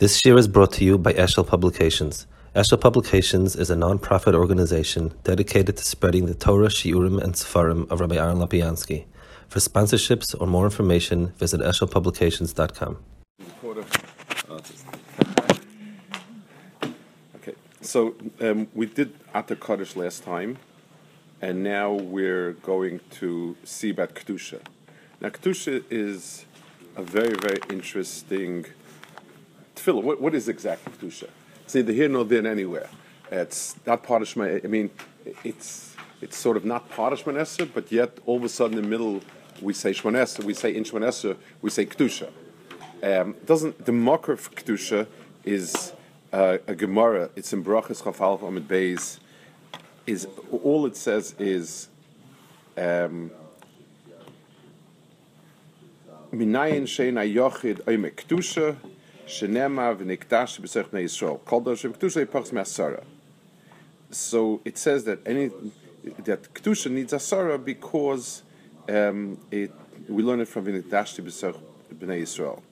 This year is brought to you by Eshel Publications. Eshel Publications is a non-profit organization dedicated to spreading the Torah, Shiurim, and Sefarim of Rabbi Aaron Lapiansky. For sponsorships or more information, visit eshelpublications.com. Okay, so um, we did Atta Kaddish last time, and now we're going to see about Kedusha. Now, Kedusha is a very, very interesting tefillah. What, what is exactly Kedusha? It's neither here nor there anywhere. It's not part of Shema. I mean, it's it's sort of not part of Shemanesser, but yet all of a sudden in the middle we say Shemanesser, we say in Shemanesser, we say Kedusha. Um, doesn't the marker for Kedusha is uh, a Gemara, it's in Brachas Chafal Amid Beis, is all it says is um, Minayin Sheina Yochid Oime Kedusha Shenema B'Sech Bnei Yisrael Yipachs Me'asara So it says that any that Kedusha needs Asara because um, it, we learn it from V'Nikdash B'Sech Bnei Yisrael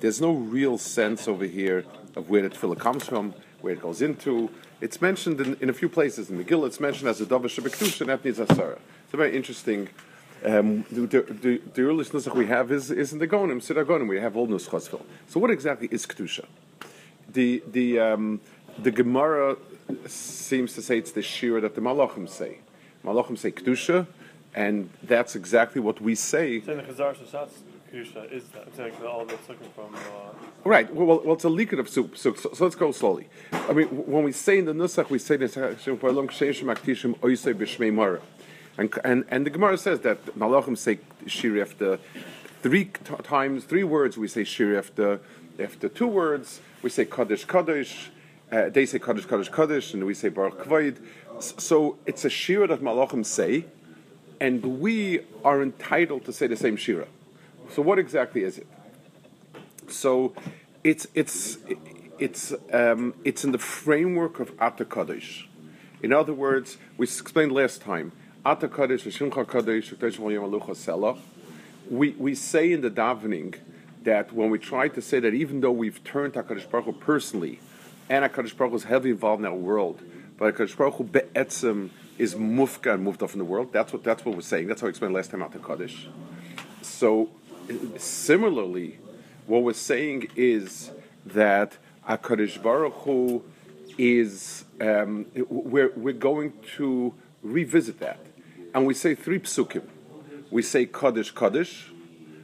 there's no real sense over here of where the tefillah comes from, where it goes into. It's mentioned in, in a few places in the Gil. It's mentioned as a davar shebekdusha, and that needs asara. It's a very interesting. Um, the, the, the earliest nusach we have is, is in the Gonim, Siddur Gonim. We have all nuschos So what exactly is kedusha? The the um, the Gemara seems to say it's the shira that the Malachim say. Malachim say kedusha, and that's exactly what we say. Saying the Chazar Shashatz Kedusha is that exactly all that's looking from. Uh, Right. Well, well, it's a liquid of soup. So, so, so let's go slowly. I mean, when we say in the nusach, we say this and and and the Gemara says that Malachim say shir after three t- times, three words. We say shir after after two words. We say kaddish kaddish. Uh, they say kaddish kaddish kaddish, and we say baruch kvaid. So it's a shira that Malachim say, and we are entitled to say the same shira. So what exactly is it? So it's it's it's um, it's in the framework of Atta Kaddish. In other words, we explained last time We we say in the davening that when we try to say that even though we've turned Hakadosh Baruch Hu personally, and Hakadosh Baruch Hu is heavily involved in our world, but Hakadosh Baruch Hu be'etzem is mufka and moved off in the world. That's what that's what we're saying. That's how I explained last time Atta Kaddish. So similarly, what we're saying is that Akadosh Baruch Hu is um, we're we're going to revisit that, and we say three psukim. We say Kaddish Kaddish.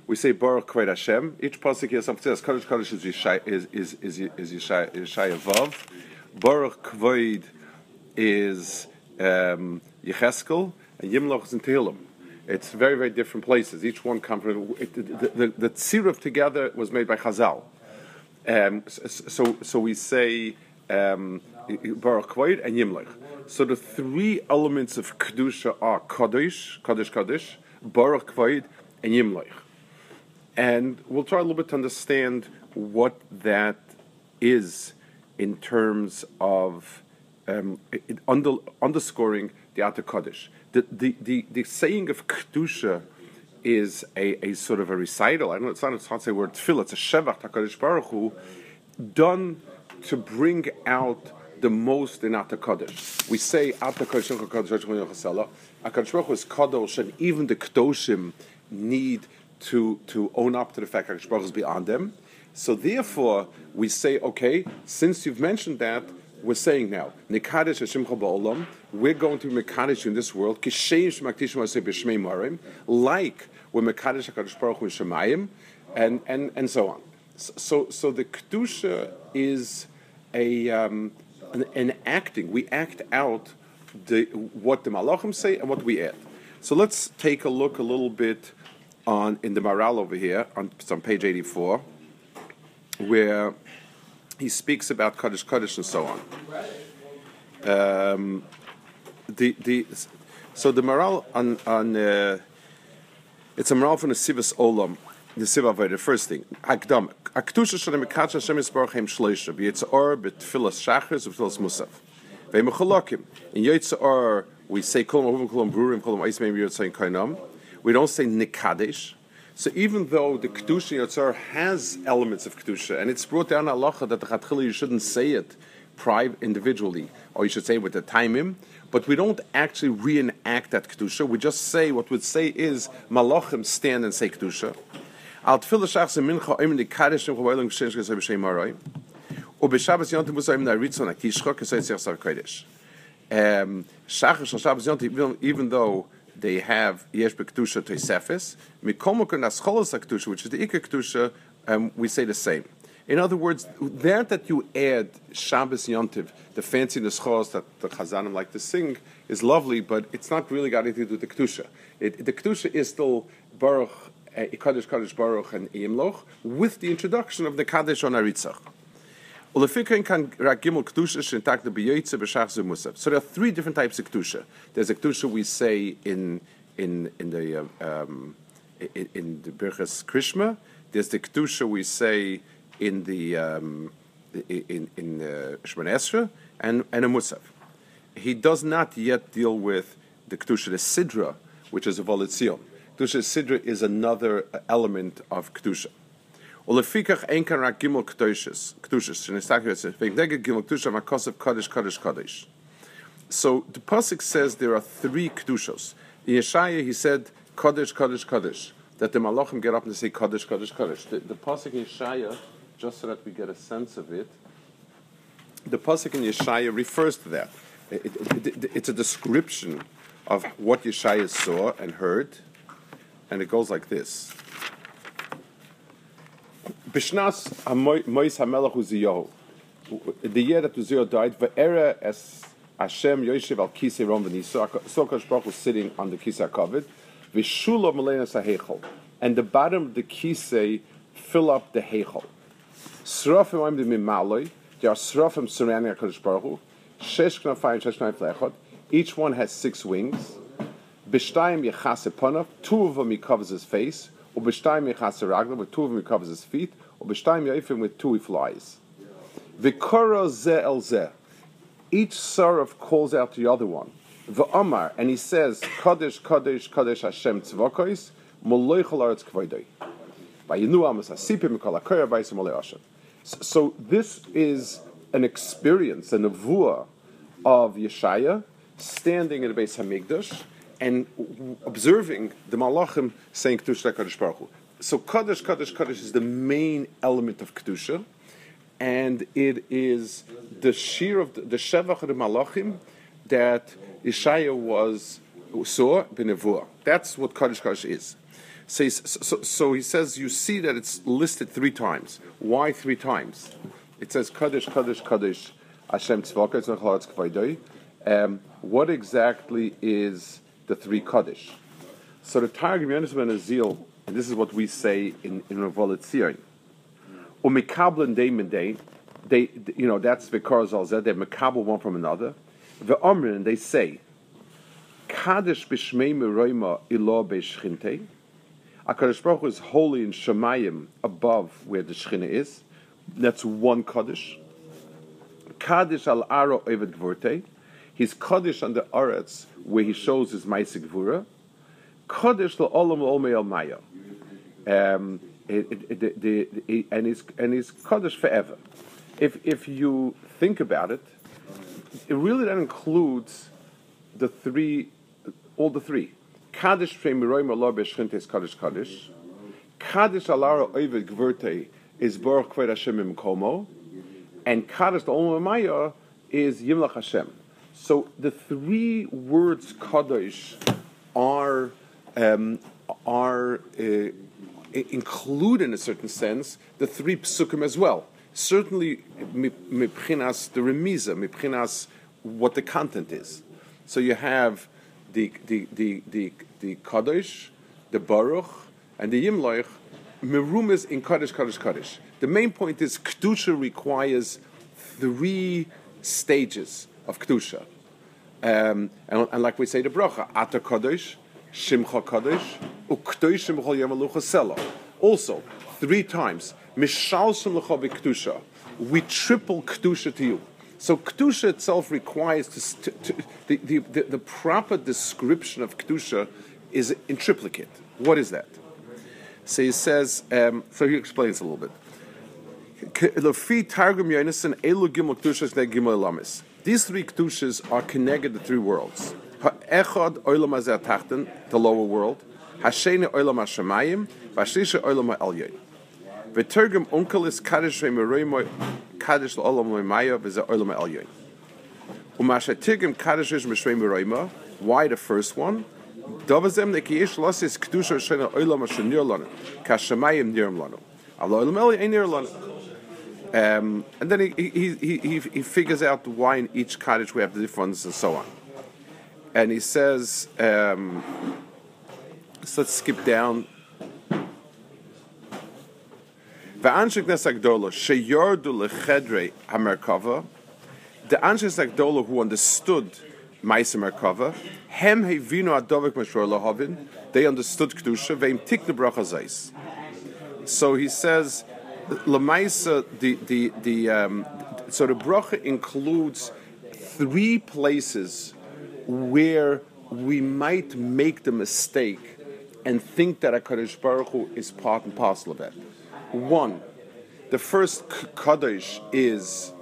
We say Baruch Kved Hashem. Each pasuk here something says Kaddish Kaddish is Yishai is is is is Yishai Yishai Vav. Baruch Kved is um, Yecheskel, and Yimloch is in Tehillim. It's very, very different places. Each one comes from the, the, the, the tziruf together was made by Chazal. Um, so, so we say um, Baruch Kvaid and Yimlech. So the three elements of kedusha are Kaddish, Kaddish, Kaddish, Baruch Kvaid, and Yimlech. And we'll try a little bit to understand what that is in terms of um, under, underscoring the Atta Kaddish the, the, the, the saying of Kedusha is a, a sort of a recital. I don't know it's not, it's not say word tefillah, it's a Shevach HaKadosh Baruch Hu, done to bring out the most in Atta Kaddish. We say Atta Kaddish HaKadosh Baruch Hu is Kadosh, and even the Kedoshim need to, to own up to the fact that HaKadosh Baruch is beyond them. So therefore, we say, okay, since you've mentioned that, we're saying now, Nekadesh Hashem Ba'olam, we're going to be Mekadesh in this world, like we're Mekadesh HaKadosh Baruch Hu Shemayim, and, and, and so on. So, so the Kedusha is a, um, an, an, acting. We act out the, what the Malachim say and what we add. So let's take a look a little bit on in the Maharal over here, on, on page 84, where he speaks about Kaddish Kaddish and so on. Um, the the so the moral on on uh, it's a moral from the Sivas Olam, the Siva the first thing. Hakdam. Aktusha shalem mekatcha Hashem yisbarach hem shloisha. B'yitzar b'tfilas shachris b'tfilas musaf. Ve'mechalakim. In Yitzar we say kol ma'uvim kol brurim kol ma'is me'im yitzayim kainam. We don't say nikadesh. So even though the Kedusha Yotzar has elements of Kedusha, and it's brought down halacha that the Chatchila you shouldn't say it private individually, or you should say with the timim, but we don't actually reenact that Kedusha. We just say what we'd say is Malachim stand and say Kedusha. Al shachs maroi. U sar kodesh. Um, shal Shabbos yontim, even- though they have yesh b'kedusha teisefes, mikomokon ascholos akdusha, which is the ikar kedusha, um, we say the same. In other words, that that you add Shabbos Yontiv, the fancy neschos that the Chazanim like to sing, is lovely, but it's not really got anything to do with the Kedusha. It, the Kedusha is still Baruch, uh, Kaddish Kaddish Baruch and Imloch, with the introduction of the Kaddish on Aritzach. So there are three different types of kedusha. There's a kedusha we say in in in the um, in, in the Birchas Krishma. There's the kedusha we say in the um, in in uh, Shemon Esra and and a musaf. He does not yet deal with the kedusha the sidra, which is a volitzion. Kedusha sidra is another element of kedusha. Kan rak gimel kedushas, kedushas. And it's talking about wegen dege gimel kedusha makosav kaddish kaddish kaddish. So the pasuk says there are three kedushos. In Yeshaya he said kaddish kaddish kaddish. That the malachim get up and say kaddish kaddish kaddish. The, the pasuk in Yeshaya, just so that we get a sense of it, the pasuk in Yeshaya refers to that. It- it- it- it's a description of what Yeshaya saw and heard, and it goes like this. Bishnas Mois Hamelach Uziyahu. The year that Uziyahu died, Ve'era es Hashem Yoshev al Kisei Rom V'Niso, Sokash Baruch was sitting on the Kisei HaKavod, V'shula Melena Sahechol, and the bottom of the Kisei fill up the Hechol. Srafim Oim de Mimaloi, there are Srafim surrounding HaKadosh Baruch Hu, Shesh Knafayim, Shesh Knafayim Flechot, each one has six wings, B'shtayim Yechase Ponav, two of them he covers his face, or B'shtayim Yechase Raglav, with two of them he covers his feet, or B'shtayim Yoifim, with two he flies. V'koro Zeh El Zeh, each seraph calls out the other one. V'omar, and he says, Kadesh, Kadesh, Kadesh Hashem Tzvokos, Moloichel Aretz Kvoidoi. So- this is an experience, a nevuah of Yeshaya standing in the base Hamikdash and observing the Malachim saying Kedusha Kadosh Baruch Hu. So Kadosh, Kadosh, Kadosh is the main element of Kedusha, and it is the sheer of the, the Shevach of the Malachim that Yeshaya was saw b'nevuah. That's what Kadosh Kadosh is. So, so, so he says you see that it's listed three times. Why three times? It says Kadosh, Kadosh, Kadosh, Hashem. Um, what exactly is the three Kaddish? So the Targum Yonis Ben Azil, and this is what we say in in Revolet Tzion. Umikablen day day, they you know that's because Zalzeh, they makabel one from another. The Omrin they say, Kaddish b'shmei meroima ilo be'shchinte. Hakadosh Baruch Hu is holy in Shemayim above where the Shechina is. That's one Kaddish. Kaddish al Aro Eved Gvurte. He's Kaddish on the Aretz where he shows his Maisik Gvura. Kaddish Olam Olmei Maya. Um, it, it, it, the, the, and he's and Kaddish forever. If if you think about it, it really that includes the three, all the three. Kaddish Shrei Miroim Allah B'Shchinte is Kaddish Kaddish. Kaddish Alara Oived Gvurte is Baruch Kved Hashem Im Komo. And Kaddish the Olam Maya is Yimlach Hashem. So the three words Kaddish are um, are uh, include in a certain sense the three psukim as well. Certainly, mi- mipchinas the remiza, mipchinas what the content is. So you have the the the the, the kaddish, the baruch, and the yimloich. Merumas in kaddish, kaddish, kaddish. The main point is kedusha requires three stages of kedusha. Um, and, and like we say the bracha, Ata Kadosh, Shimcha Kadosh, Ukdoshim Chol Yamalucha Sela. Also, three times, Mishalsum Lecha Kedusha. We triple Kedusha to you. So Kedusha itself requires to, to, to, the, the, the, the proper description of Kedusha is in triplicate. What is that? So he says, um, so he explains a little bit. Targum Elu Gimel Gimel. These three Ktushas are connected to three worlds. Ha'echad Olam Hazeh Tachten, the lower world. Hasheni Olam HaShemayim. Vashlisha Olam HaElyon. V'tergum Unkelis Kaddish Re'meroimoy Kaddish L'Olam Lo'imaya V'zeh Olam HaElyon. Umashatigim Kaddish Re'meroimoy. Why the first one? Davazem ne kiyesh losis kedusha shena olam asher nir lanu kashamayim nirm lanu. Allah olam eli ein nir lanu. Um, and then he, he, he, he, he figures out why in each cottage we have the difference and so on. And he says, um, so let's skip down. V'anshik nes agdola sheyordu lechedre hamerkava. The anshik agdola who understood Meiser Merkava, hem hevino adovik mashor lahavin. They understood kedusha. Veim tikne bracha zeis. So he says, lemaisa the the the um, so the bracha includes three places where we might make the mistake and think that a Kaddish Baruch Hu is part and parcel of it. One, the first Kaddish is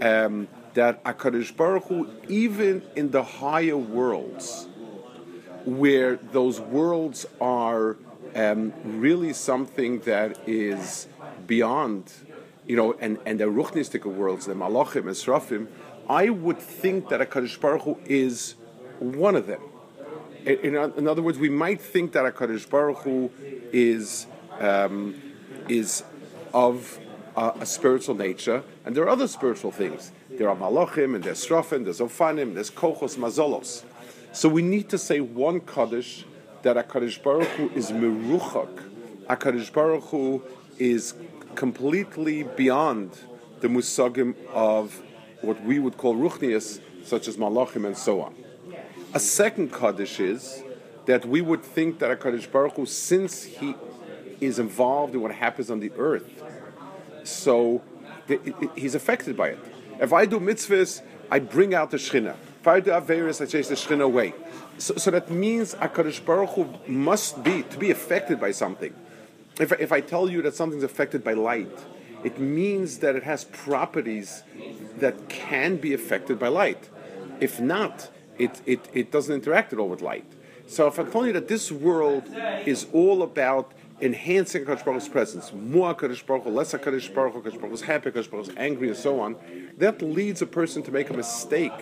um, that HaKadosh Baruch Hu, even in the higher worlds, where those worlds are um, really something that is beyond, you know, and, and the Ruchnistic worlds, the Malachim and Srafim, I would think that HaKadosh Baruch Hu is one of them. In, in other words, we might think that HaKadosh Baruch Hu is, um, is of a, a spiritual nature, and there are other spiritual things. There are malachim, and there's srafim, there's ofanim, there's kochos, mazolos. So we need to say one kaddish that Hakadosh Baruch Hu is meruchak. Hakadosh Baruch Hu is completely beyond the musagim of what we would call ruchnias, such as malachim and so on. A second kaddish is that we would think that a kaddish Baruch Hu, since he is involved in what happens on the earth, so he's affected by it. If I do mitzvahs, I bring out the Shechina. If I do Averis, I chase the Shechina away. So, so that means HaKadosh Baruch Hu must be, to be affected by something. If, if I tell you that something's affected by light, it means that it has properties that can be affected by light. If not, it, it, it doesn't interact at all with light. So if I'm telling you that this world is all about enhancing Hu's presence, more Kadosh Baruch less Kadosh Baruch Hu, Kadosh Baruch happy, Kadosh Baruch angry, and so on, that leads a person to make a mistake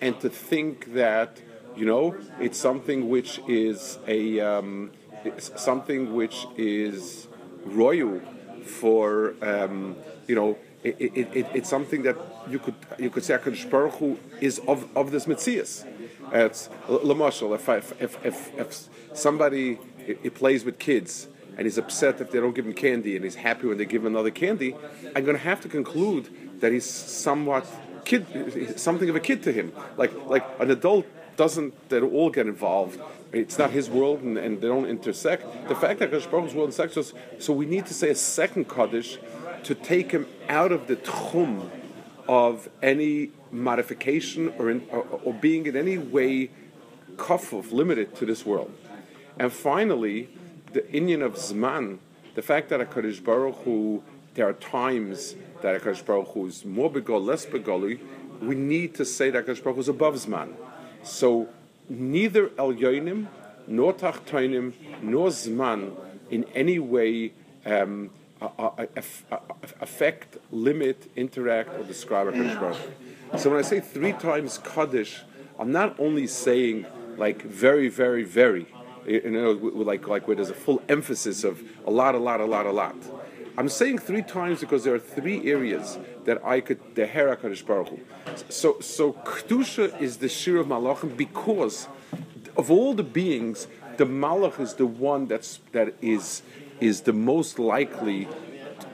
and to think that you know it's something which is a um, something which is royal for um, you know. It, it, it, it's something that you could you could say Hu is of, of this mitzias. It's lamashal. If, if if if somebody it plays with kids and he's upset if they don't give him candy, and he's happy when they give him another candy, I'm going to have to conclude that he's somewhat kid, something of a kid to him. Like like an adult doesn't they all get involved. It's not his world, and, and they don't intersect. The fact that Hakadosh Baruch world intersects us, so we need to say a second kaddish to take him out of the tchum of any modification or, in, or, or being in any way kafuf, limited to this world. And finally, the Indian of Zman, the fact that HaKadosh Baruch Hu, there are times that HaKadosh Baruch Hu is more begol, less begoli, we need to say that HaKadosh Baruch Hu is above Zman. So neither El Yoinim, nor Tachtoinim, nor Zman in any way um, affect, limit, interact, or describe HaKadosh Baruch So when I say three times Kaddish, I'm not only saying like very, very, very, you know, like like where there's a full emphasis of a lot, a lot, a lot, a lot. I'm saying three times because there are three areas that I could the Hera Kadosh Baruch Hu. So so Kedusha is the Shir of Malachim because of all the beings, the Malach is the one that's that is is the most likely.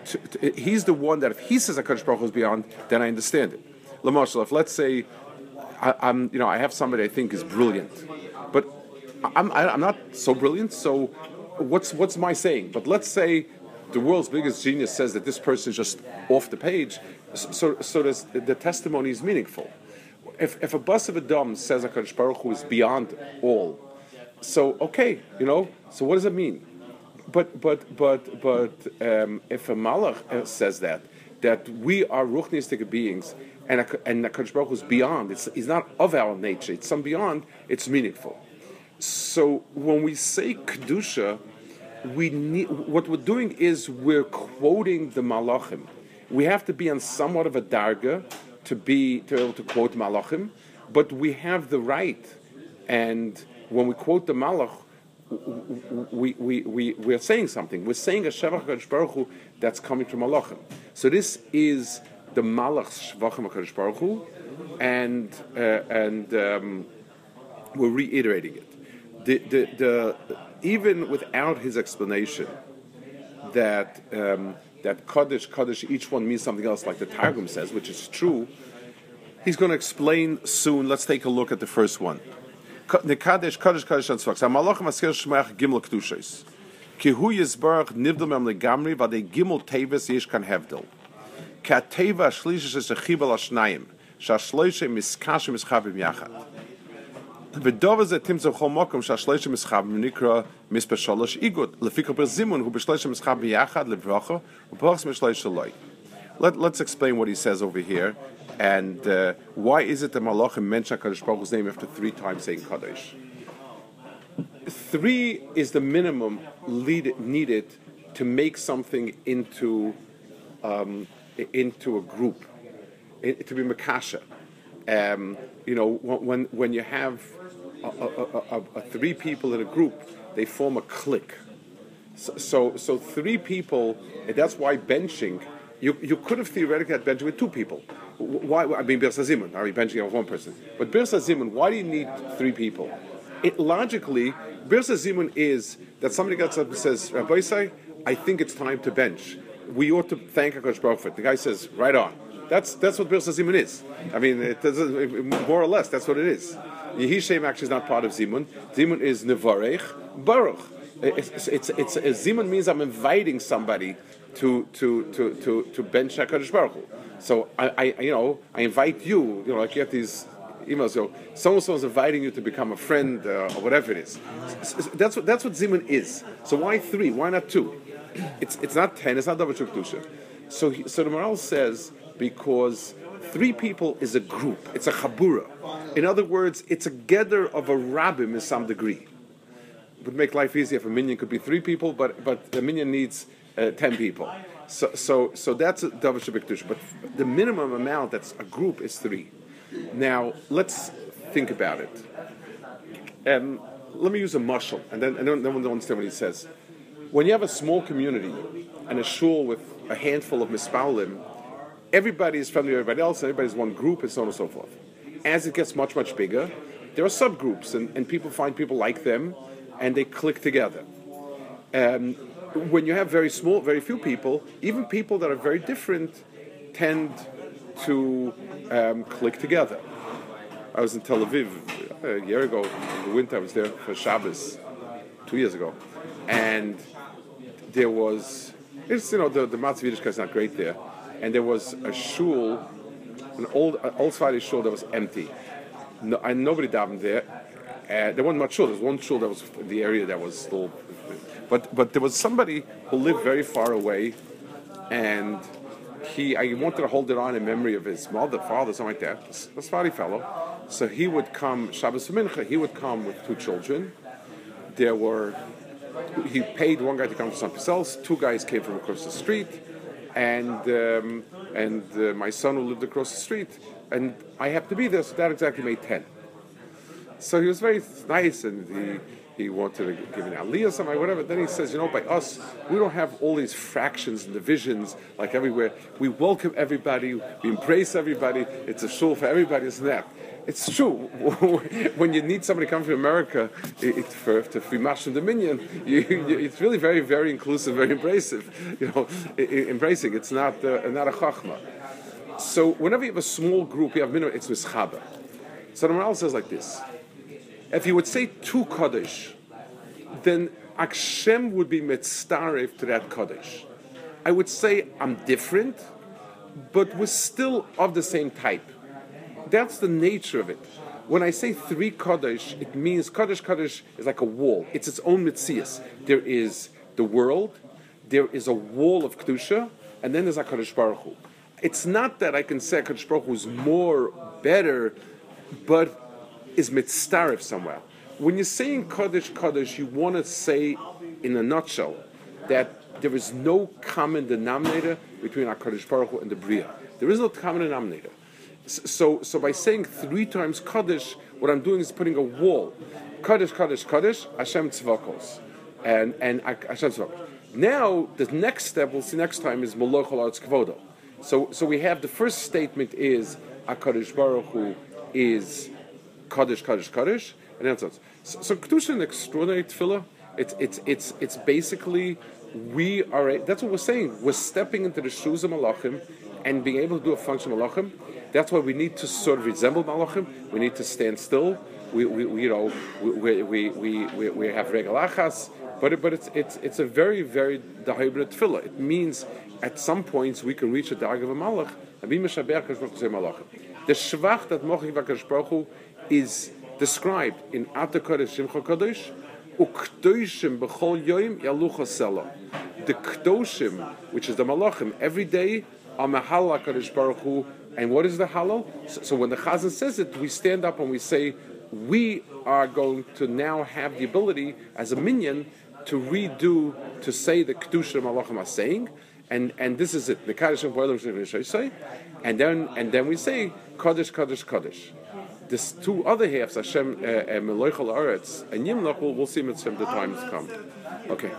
To, to, he's the one that if he says Hakadosh Baruch Hu is beyond, then I understand it. Lamashal, if let's say I, am you know I have somebody I think is brilliant, but I'm, I'm not so brilliant, so what's, what's my saying? But let's say the world's biggest genius says that this person is just off the page, so, so the testimony is meaningful. If, if a bus of a dumb says HaKadosh Baruch Hu is beyond all, so okay, you know, so what does it mean? but but but but um, if a malach uh, says that that we are ruchnistic beings and a, and the Baruch is beyond, it's, it's not of our nature, it's some beyond, it's meaningful. So when we say kedusha, we need what we're doing is we're quoting the malachim. We have to be on somewhat of a darga to be to be able to quote malachim, but we have the right. And when we quote the malach, we, we, we, we're saying something. We're saying a Shevach Baruch Hu that's coming from malachim. So this is the malach HaKadosh Baruch Hu, and, uh, and um, we're reiterating it. The, the, the, even without his explanation that um, that Kaddish, Kaddish, each one means something else, like the Targum says, which is true, he's going to explain soon. Let's take a look at the first one. The Kaddish, Kaddish, Kaddish, and Tzvak. Malachim asker shmeach gimel kedushes. Ki hu yisbarach nivdel mem legamri, vade gimel teves yesh kan hevdel. Ka teva shlishish es a chibel ashnayim, sha shloishe miskashim mischavim yachad. ודובר זה תמצא בכל מקום שהשלישה מסחב נקרא מספר שלוש איגוד, לפי כל זימון הוא בשלישה מסחב ביחד לברכה ופרס משלישה לוי. Let, let's explain what he says over here and uh, why is it that Malachim mention Kadosh Baruch Hu's name after three times saying Kadosh? Three is the minimum lead, needed to make something into um, into a group, to be Makasha. Um, you know, when, when you have a, a, three people in a group, they form a clique. So, so, so three people, that's why benching, you, you could have theoretically had benching with two people. Why? I mean, Birsa Zimun, are you benching with one person? But Birsa Zimun, why do you need three people? It, logically, Birsa Zimun is that somebody gets up and says, Rabbi I think it's time to bench. We ought to thank HaKadosh Baruch. The guy says, right on. That's, that's what Birsa Zimun is. I mean, it doesn't, more or less, that's what it is. Yehishem actually is not part of Zimun. Zimun is Nevarech Baruch. It's, it's, it's, it's, Zimun means I'm inviting somebody to to to to to bench Hakadosh Baruch. So I, I you know I invite you. You know, you get these emails. You know, so and so is inviting you to become a friend uh, or whatever it is. That's what that's what Zimun is. So why three? Why not two? It's it's not ten. It's not double kedusha. So he, so the moral says because three people is a group. It's a chabura. In other words, it's a gather of a rabbim in some degree. It would make life easier if a minyan could be three people, but but the minyan needs uh, ten people. So so so that's a davar shabiktush. But the minimum amount that's a group is three. Now let's think about it. Um, let me use a mushal, and then and then, then we'll understand what he says. When you have a small community and a shul with a handful of mispalim, everybody is friendly with everybody else, everybody's one group, and so on and so forth as it gets much, much bigger, there are subgroups, and, and people find people like them, and they click together. Um, when you have very small, very few people, even people that are very different tend to um, click together. I was in Tel Aviv a year ago in the winter. I was there for Shabbos two years ago, and there was it's you know the the Matzah Yiddishkeit is not great there, and there was a shul an old uh, old Sephardi shul that was empty. No, and nobody davened there. Uh, there wasn't much shul. There was one shul that was in the area that was still, but but there was somebody who lived very far away, and he I wanted to hold it on in memory of his mother, father, something like that. A Sephardi fellow. So he would come Shabbos Mincha. He would come with two children. There were he paid one guy to come to someplace else. Two guys came from across the street and um, and uh, my son who lived across the street, and I happened to be there, so that exactly made ten. So he was very nice, and he he wanted to give an aliyah or something, whatever. Then he says, you know, by us, we don't have all these fractions and divisions like everywhere. We welcome everybody, we embrace everybody. It's a shul for everybody, isn't that? It's true. when you need somebody coming from America it, for to be Mashim Dominion, you, you, it's really very, very inclusive, very embracive. You know, embracing. It's not uh, not a chachma. So whenever you have a small group, you have minimum. It's mischaber. So the Maharal says like this: If you would say two kaddish, then Akshem would be mitzaref to that kaddish. I would say I'm different, but we're still of the same type. That's the nature of it. When I say three Kaddish, it means Kaddish Kaddish is like a wall. It's its own mitzias. There is the world, there is a wall of kedusha, and then there's Hakadosh Baruch Hu. It's not that I can say Hakadosh Baruch Hu is more better, but is mitzaref somewhere. When you're saying Kaddish Kaddish, you want to say in a nutshell that there is no common denominator between Hakadosh Baruch Hu and the Bria. There is no common denominator. So, so by saying three times Kaddish, what I'm doing is putting a wall. Kaddish, Kaddish, Kaddish, Hashem Tzvakos. And, and Hashem Tzvakos. Now, the next step we'll see next time is Moloch Arts Kvodo. So, so we have the first statement is Akadish Baruch Hu is Kaddish, Kaddish, Kaddish, and then so so, so Kedusha an extraordinary tefillah. It's it's it's it's basically we are. That's what we're saying. We're stepping into the shoes of Malachim and being able to do a function of Malachim. That's why we need to sort of resemble Malachim. We need to stand still. We, we, we you know we we we we, we have regalachas. But, but it's, it's, it's a very, very dahibra tefillah. It means at some points we can reach a dag of a malach and be meshaber malach. The shvach that mochik v'akash is described in Ata Kodesh Shimcha Kodesh ukdoshim b'chol yoim yalucha sela. The kdoshim, which is the malachim, every day are mahal Kodesh Baruch Hu. And what is the halal? So, so when the Chazan says it, we stand up and we say, we are going to now have the ability as a minyan to redo, to say the Kedusha Malachim are saying, and, and this is it, the Kaddish and then and then we say Kaddish, Kaddish, Kaddish. This two other halves, Hashem, uh, uh, Meloichel Aretz, and Yimlach, we'll, we'll see them the times come. Okay.